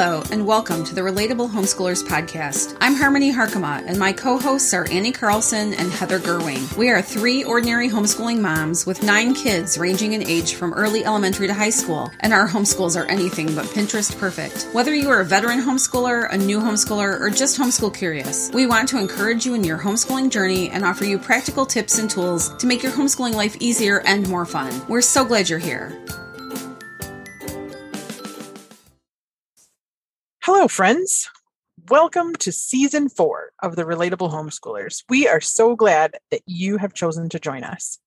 Hello, and welcome to the Relatable Homeschoolers Podcast. I'm Harmony Harkema, and my co hosts are Annie Carlson and Heather Gerwing. We are three ordinary homeschooling moms with nine kids ranging in age from early elementary to high school, and our homeschools are anything but Pinterest perfect. Whether you are a veteran homeschooler, a new homeschooler, or just homeschool curious, we want to encourage you in your homeschooling journey and offer you practical tips and tools to make your homeschooling life easier and more fun. We're so glad you're here. Hello, friends. Welcome to season four of the Relatable Homeschoolers. We are so glad that you have chosen to join us.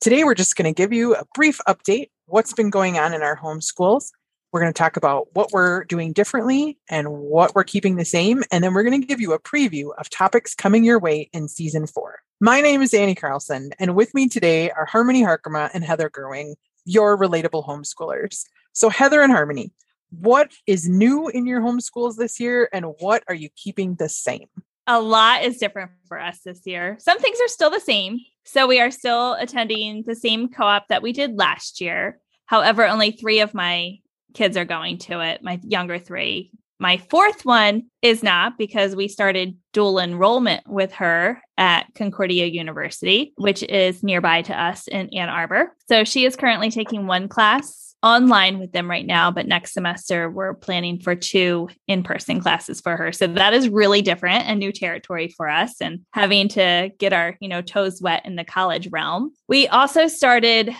Today, we're just going to give you a brief update what's been going on in our homeschools. We're going to talk about what we're doing differently and what we're keeping the same. And then we're going to give you a preview of topics coming your way in season four. My name is Annie Carlson, and with me today are Harmony Harkema and Heather Gerwing, your relatable homeschoolers. So, Heather and Harmony, what is new in your homeschools this year and what are you keeping the same? A lot is different for us this year. Some things are still the same. So we are still attending the same co op that we did last year. However, only three of my kids are going to it, my younger three. My fourth one is not because we started dual enrollment with her at Concordia University, which is nearby to us in Ann Arbor. So she is currently taking one class online with them right now, but next semester we're planning for two in person classes for her. So that is really different and new territory for us and having to get our, you know, toes wet in the college realm. We also started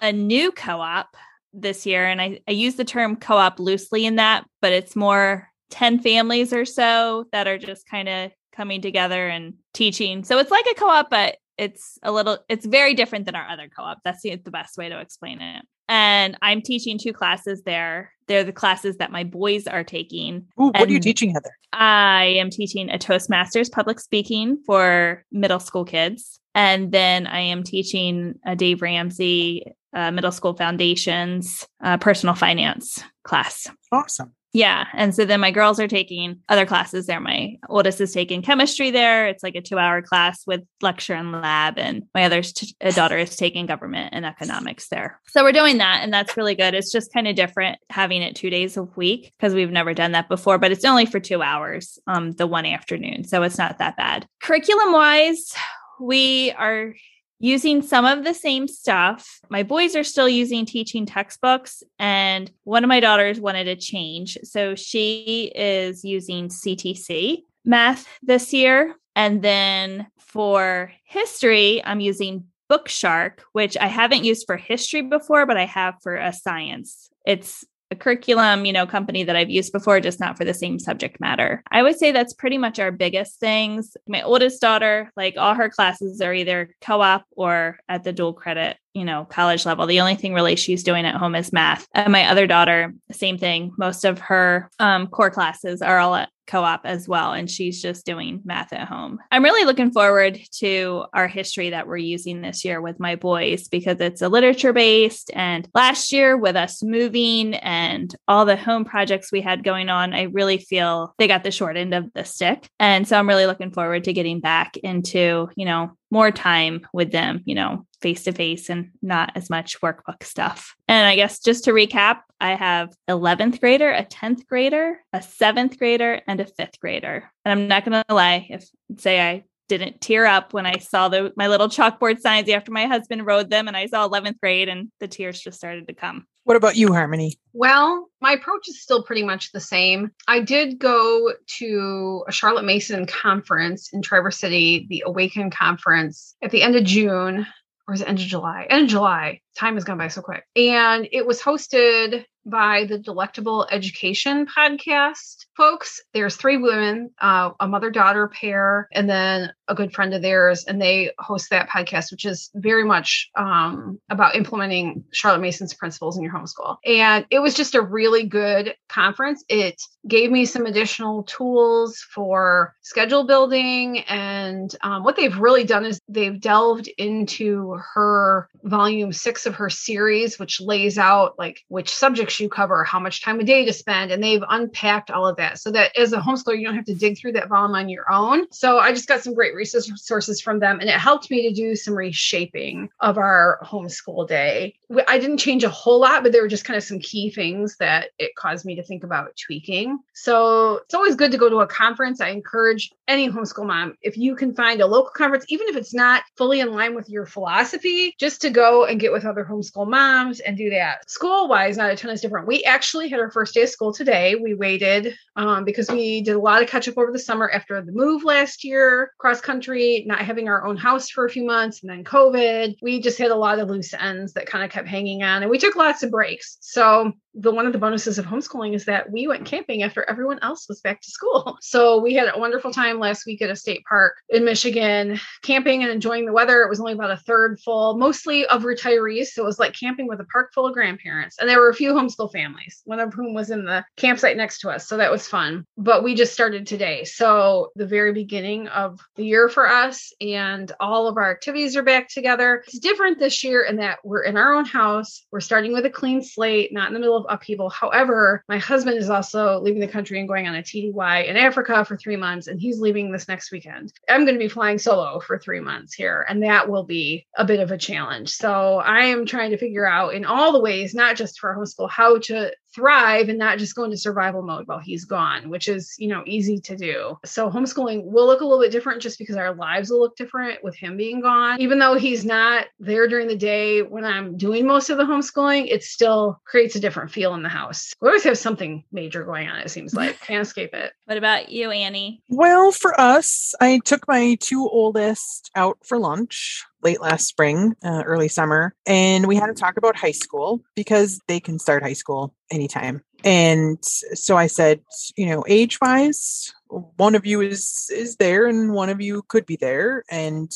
a new co op this year. And I, I use the term co op loosely in that, but it's more 10 families or so that are just kind of coming together and teaching. So it's like a co op, but it's a little it's very different than our other co-op that's the, the best way to explain it and i'm teaching two classes there. They're the classes that my boys are taking. Ooh, what are you teaching heather? I am teaching a toastmasters public speaking for middle school kids. And then i am teaching a dave ramsey uh, middle school foundations uh, personal finance class. Awesome yeah. And so then my girls are taking other classes there. My oldest is taking chemistry there. It's like a two hour class with lecture and lab. And my other t- daughter is taking government and economics there. So we're doing that. And that's really good. It's just kind of different having it two days a week because we've never done that before, but it's only for two hours um, the one afternoon. So it's not that bad. Curriculum wise, we are using some of the same stuff. My boys are still using teaching textbooks, and one of my daughters wanted a change. So she is using CTC math this year. And then for history, I'm using Bookshark, which I haven't used for history before, but I have for a science. It's a curriculum, you know, company that I've used before, just not for the same subject matter. I would say that's pretty much our biggest things. My oldest daughter, like all her classes are either co-op or at the dual credit you know, college level. The only thing really she's doing at home is math. And my other daughter, same thing. Most of her um, core classes are all at co-op as well and she's just doing math at home. I'm really looking forward to our history that we're using this year with my boys because it's a literature based and last year with us moving and all the home projects we had going on, I really feel they got the short end of the stick. And so I'm really looking forward to getting back into, you know, more time with them, you know, face to face and not as much workbook stuff. And I guess just to recap, I have 11th grader, a 10th grader, a 7th grader, and a 5th grader. And I'm not going to lie, if say I didn't tear up when I saw the my little chalkboard signs after my husband wrote them and I saw 11th grade and the tears just started to come. What about you, Harmony? Well, my approach is still pretty much the same. I did go to a Charlotte Mason conference in Traverse City, the Awaken conference at the end of June, or is it end of July? End of July. Time has gone by so quick. And it was hosted by the Delectable Education podcast folks. There's three women, uh, a mother daughter pair, and then a good friend of theirs, and they host that podcast, which is very much um, about implementing Charlotte Mason's principles in your homeschool. And it was just a really good conference. It gave me some additional tools for schedule building. And um, what they've really done is they've delved into her volume six of her series, which lays out like which subjects you cover, how much time a day to spend. And they've unpacked all of that so that as a homeschooler, you don't have to dig through that volume on your own. So I just got some great resources from them, and it helped me to do some reshaping of our homeschool day. I didn't change a whole lot, but there were just kind of some key things that it caused me to think about tweaking. So it's always good to go to a conference. I encourage any homeschool mom, if you can find a local conference, even if it's not fully in line with your philosophy, just to go and get with other homeschool moms and do that. School wise, not a ton is different. We actually had our first day of school today. We waited um, because we did a lot of catch up over the summer after the move last year, cross country, not having our own house for a few months, and then COVID. We just had a lot of loose ends that kind of kept hanging on, and we took lots of breaks. So the one of the bonuses of homeschooling is that we went camping after everyone else was back to school. So we had a wonderful time last week at a state park in Michigan, camping and enjoying the weather. It was only about a third full, mostly of retirees. So it was like camping with a park full of grandparents. And there were a few homeschool families, one of whom was in the campsite next to us. So that was fun. But we just started today. So the very beginning of the year for us and all of our activities are back together. It's different this year in that we're in our own house. We're starting with a clean slate, not in the middle of upheaval. However, my husband is also leaving the country and going on a TDY in Africa for three months, and he's leaving this next weekend. I'm going to be flying solo for three months here, and that will be a bit of a challenge. So I am trying to figure out in all the ways, not just for homeschool, how to thrive and not just go into survival mode while he's gone, which is, you know, easy to do. So homeschooling will look a little bit different just because our lives will look different with him being gone. Even though he's not there during the day when I'm doing most of the homeschooling, it still creates a different feel in the house. We always have something major going on, it seems like. Can't escape it. What about you, Annie? Well, for us, I took my two oldest out for lunch late last spring, uh, early summer, and we had to talk about high school because they can start high school anytime. And so I said, you know, age wise, one of you is is there and one of you could be there. And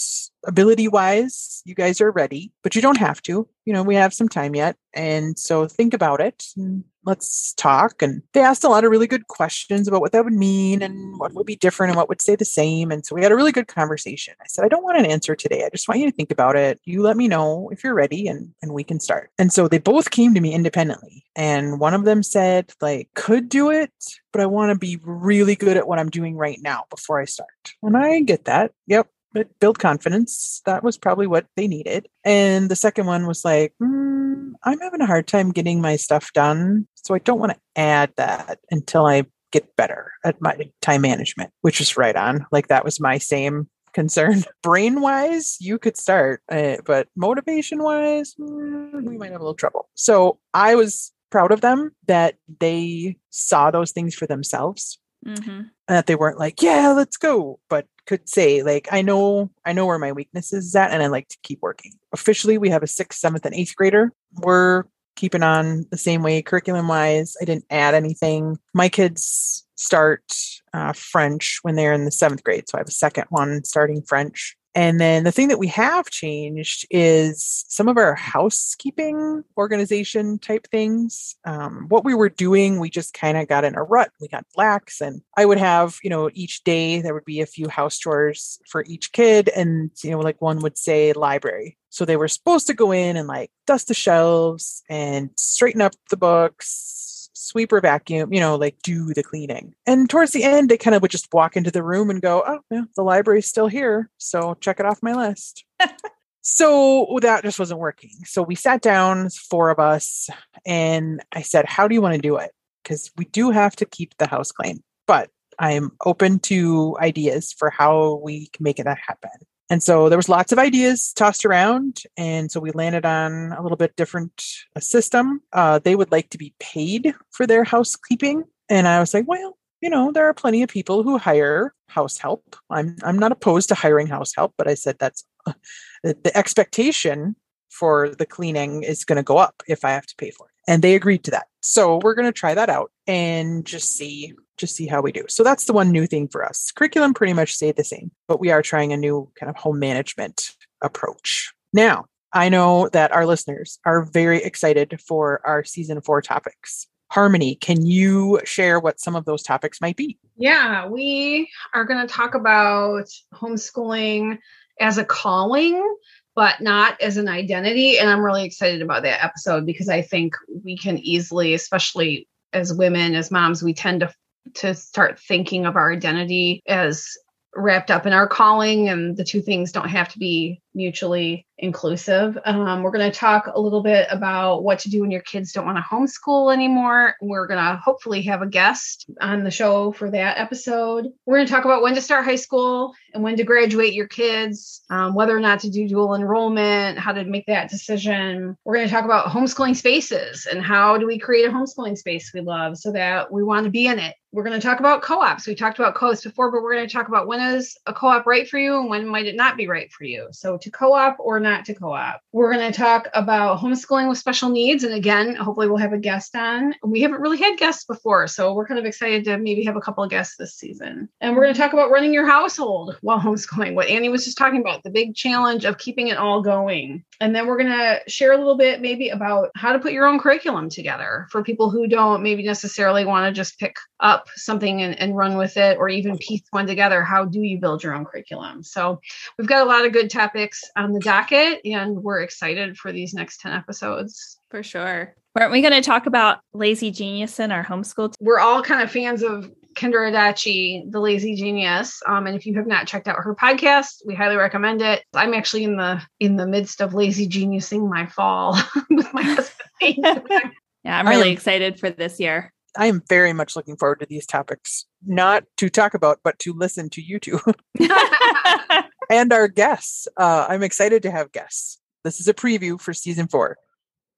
ability wise you guys are ready but you don't have to. You know we have some time yet. And so think about it let's talk. And they asked a lot of really good questions about what that would mean and what would be different and what would stay the same. And so we had a really good conversation. I said i don't want an answer today. I just want you to think about it. You let me know if you're ready and and we can start. And so they both came to me independently. And one of them said like could do it but i want to be really good at what i'm doing right now before i start and i get that yep but build confidence. That was probably what they needed. And the second one was like, mm, I'm having a hard time getting my stuff done. So I don't want to add that until I get better at my time management, which is right on. Like that was my same concern. Brain wise, you could start, uh, but motivation wise, mm, we might have a little trouble. So I was proud of them that they saw those things for themselves. Mm-hmm. And that they weren't like, yeah, let's go, but could say like i know i know where my weakness is at and i like to keep working officially we have a sixth seventh and eighth grader we're keeping on the same way curriculum wise i didn't add anything my kids start uh, french when they're in the seventh grade so i have a second one starting french and then the thing that we have changed is some of our housekeeping organization type things. Um, what we were doing, we just kind of got in a rut. We got lax, and I would have, you know, each day there would be a few house chores for each kid. And, you know, like one would say library. So they were supposed to go in and like dust the shelves and straighten up the books, sweep or vacuum, you know, like do the cleaning. And towards the end, they kind of would just walk into the room and go, oh, yeah, the library's still here. So check it off my list. so that just wasn't working. So we sat down, four of us, and I said, how do you want to do it? Because we do have to keep the house clean, but I'm open to ideas for how we can make it happen. And so there was lots of ideas tossed around. And so we landed on a little bit different uh, system. Uh, they would like to be paid for their housekeeping. And I was like, well, you know, there are plenty of people who hire house help. I'm, I'm not opposed to hiring house help, but I said that's uh, the expectation for the cleaning is going to go up if I have to pay for it. And they agreed to that. So we're going to try that out and just see just see how we do. So that's the one new thing for us. Curriculum pretty much stayed the same, but we are trying a new kind of home management approach. Now, I know that our listeners are very excited for our season four topics. Harmony, can you share what some of those topics might be? Yeah, we are going to talk about homeschooling as a calling, but not as an identity. And I'm really excited about that episode because I think we can easily, especially as women, as moms, we tend to to start thinking of our identity as wrapped up in our calling, and the two things don't have to be mutually inclusive. Um, we're going to talk a little bit about what to do when your kids don't want to homeschool anymore. We're going to hopefully have a guest on the show for that episode. We're going to talk about when to start high school and when to graduate your kids, um, whether or not to do dual enrollment, how to make that decision. We're going to talk about homeschooling spaces and how do we create a homeschooling space we love so that we want to be in it we're going to talk about co-ops. We talked about co-ops before, but we're going to talk about when is a co-op right for you and when might it not be right for you. So to co-op or not to co-op. We're going to talk about homeschooling with special needs. And again, hopefully we'll have a guest on. We haven't really had guests before, so we're kind of excited to maybe have a couple of guests this season. And we're going to talk about running your household while homeschooling, what Annie was just talking about, the big challenge of keeping it all going. And then we're going to share a little bit maybe about how to put your own curriculum together for people who don't maybe necessarily want to just pick up something and, and run with it or even piece one together how do you build your own curriculum so we've got a lot of good topics on the docket and we're excited for these next 10 episodes for sure aren't we going to talk about lazy genius in our homeschool t- we're all kind of fans of Kendra Adachi, the lazy genius. Um, and if you have not checked out her podcast, we highly recommend it. I'm actually in the in the midst of lazy geniusing my fall with my husband. yeah, I'm really excited for this year. I am very much looking forward to these topics, not to talk about, but to listen to you two and our guests. Uh, I'm excited to have guests. This is a preview for season four,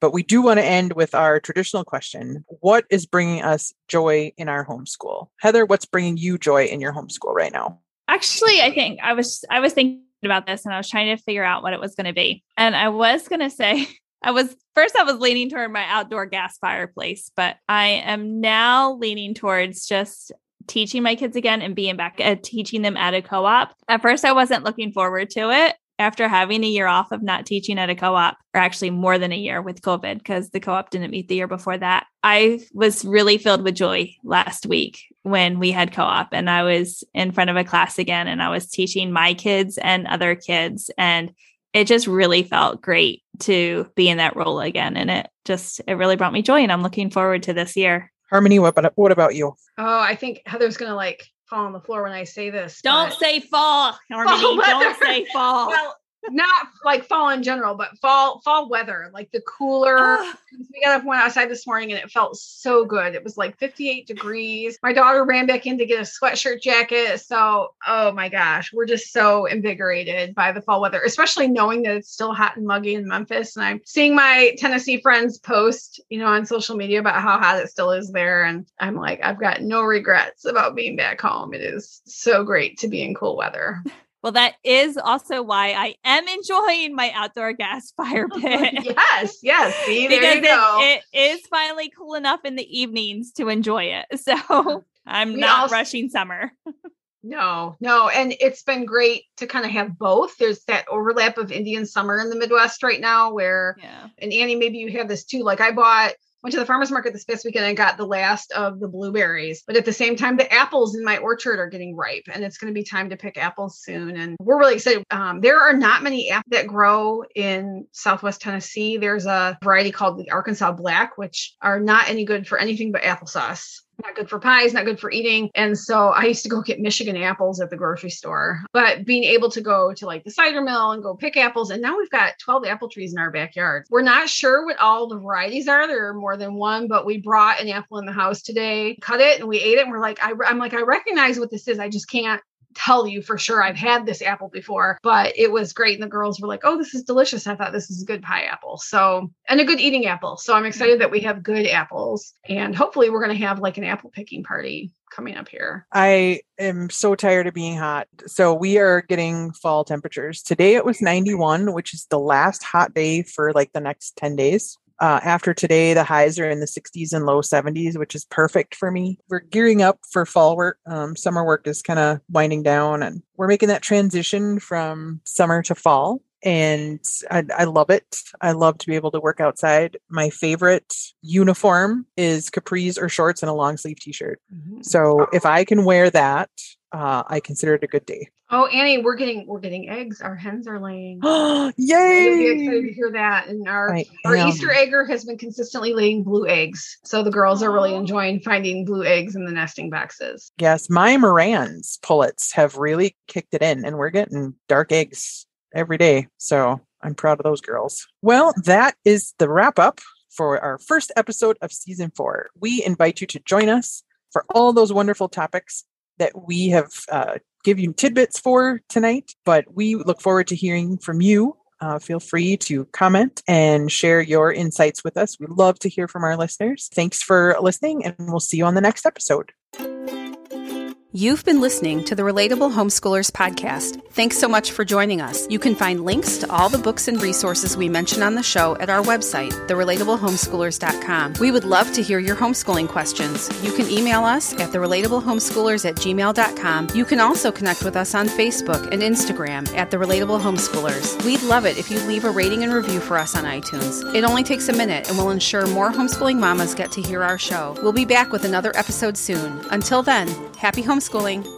but we do want to end with our traditional question What is bringing us joy in our homeschool? Heather, what's bringing you joy in your homeschool right now? Actually, I think I was I was thinking about this and I was trying to figure out what it was going to be. And I was going to say I was first I was leaning toward my outdoor gas fireplace, but I am now leaning towards just teaching my kids again and being back at teaching them at a co-op. At first I wasn't looking forward to it after having a year off of not teaching at a co-op or actually more than a year with covid because the co-op didn't meet the year before that i was really filled with joy last week when we had co-op and i was in front of a class again and i was teaching my kids and other kids and it just really felt great to be in that role again. And it just, it really brought me joy. And I'm looking forward to this year. Harmony, what about, what about you? Oh, I think Heather's going to like fall on the floor when I say this. Don't but... say fall, Harmony. Fall don't say fall. Well, not like fall in general, but fall fall weather, like the cooler. we got up went outside this morning and it felt so good. It was like 58 degrees. My daughter ran back in to get a sweatshirt jacket. So, oh my gosh, we're just so invigorated by the fall weather, especially knowing that it's still hot and muggy in Memphis. And I'm seeing my Tennessee friends post, you know, on social media about how hot it still is there. And I'm like, I've got no regrets about being back home. It is so great to be in cool weather. Well, that is also why I am enjoying my outdoor gas fire pit. yes, yes. See, because it, it is finally cool enough in the evenings to enjoy it. So I'm we not also, rushing summer. no, no. And it's been great to kind of have both. There's that overlap of Indian summer in the Midwest right now where, yeah. and Annie, maybe you have this too. Like I bought went to the farmers market this past weekend and got the last of the blueberries. But at the same time, the apples in my orchard are getting ripe and it's going to be time to pick apples soon. And we're really excited. Um, there are not many apples that grow in Southwest Tennessee. There's a variety called the Arkansas Black, which are not any good for anything but applesauce not good for pies, not good for eating. And so I used to go get Michigan apples at the grocery store. But being able to go to like the cider mill and go pick apples, and now we've got 12 apple trees in our backyard. We're not sure what all the varieties are. There are more than one, but we brought an apple in the house today, cut it, and we ate it. And we're like, I, I'm like, I recognize what this is. I just can't tell you for sure I've had this apple before, but it was great. And the girls were like, oh, this is delicious. I thought this is a good pie apple. So, and a good eating apple. So I'm excited that we have good apples. And hopefully we're going to have like an apple picking party coming up here. I am so tired of being hot. So we are getting fall temperatures. Today it was 91, which is the last hot day for like the next 10 days. Uh, after today, the highs are in the 60s and low 70s, which is perfect for me. We're gearing up for fall work. Um, summer work is kind of winding down, and we're making that transition from summer to fall. And I, I love it. I love to be able to work outside. My favorite uniform is capris or shorts and a long sleeve t shirt. Mm-hmm. So if I can wear that uh, I consider it a good day. Oh, Annie, we're getting we're getting eggs. Our hens are laying. Oh, Yay! You'll be excited to hear that. And our I our am. Easter egger has been consistently laying blue eggs. So the girls are really enjoying finding blue eggs in the nesting boxes. Yes, my Marans pullets have really kicked it in, and we're getting dark eggs every day. So I'm proud of those girls. Well, that is the wrap up for our first episode of season four. We invite you to join us for all those wonderful topics that we have uh, give you tidbits for tonight. But we look forward to hearing from you. Uh, feel free to comment and share your insights with us. We love to hear from our listeners. Thanks for listening, and we'll see you on the next episode. You've been listening to the Relatable Homeschoolers podcast. Thanks so much for joining us. You can find links to all the books and resources we mention on the show at our website, therelatablehomeschoolers.com. We would love to hear your homeschooling questions. You can email us at therelatablehomeschoolers at gmail.com. You can also connect with us on Facebook and Instagram at The Relatable Homeschoolers. We'd love it if you leave a rating and review for us on iTunes. It only takes a minute and will ensure more homeschooling mamas get to hear our show. We'll be back with another episode soon. Until then, happy homeschooling.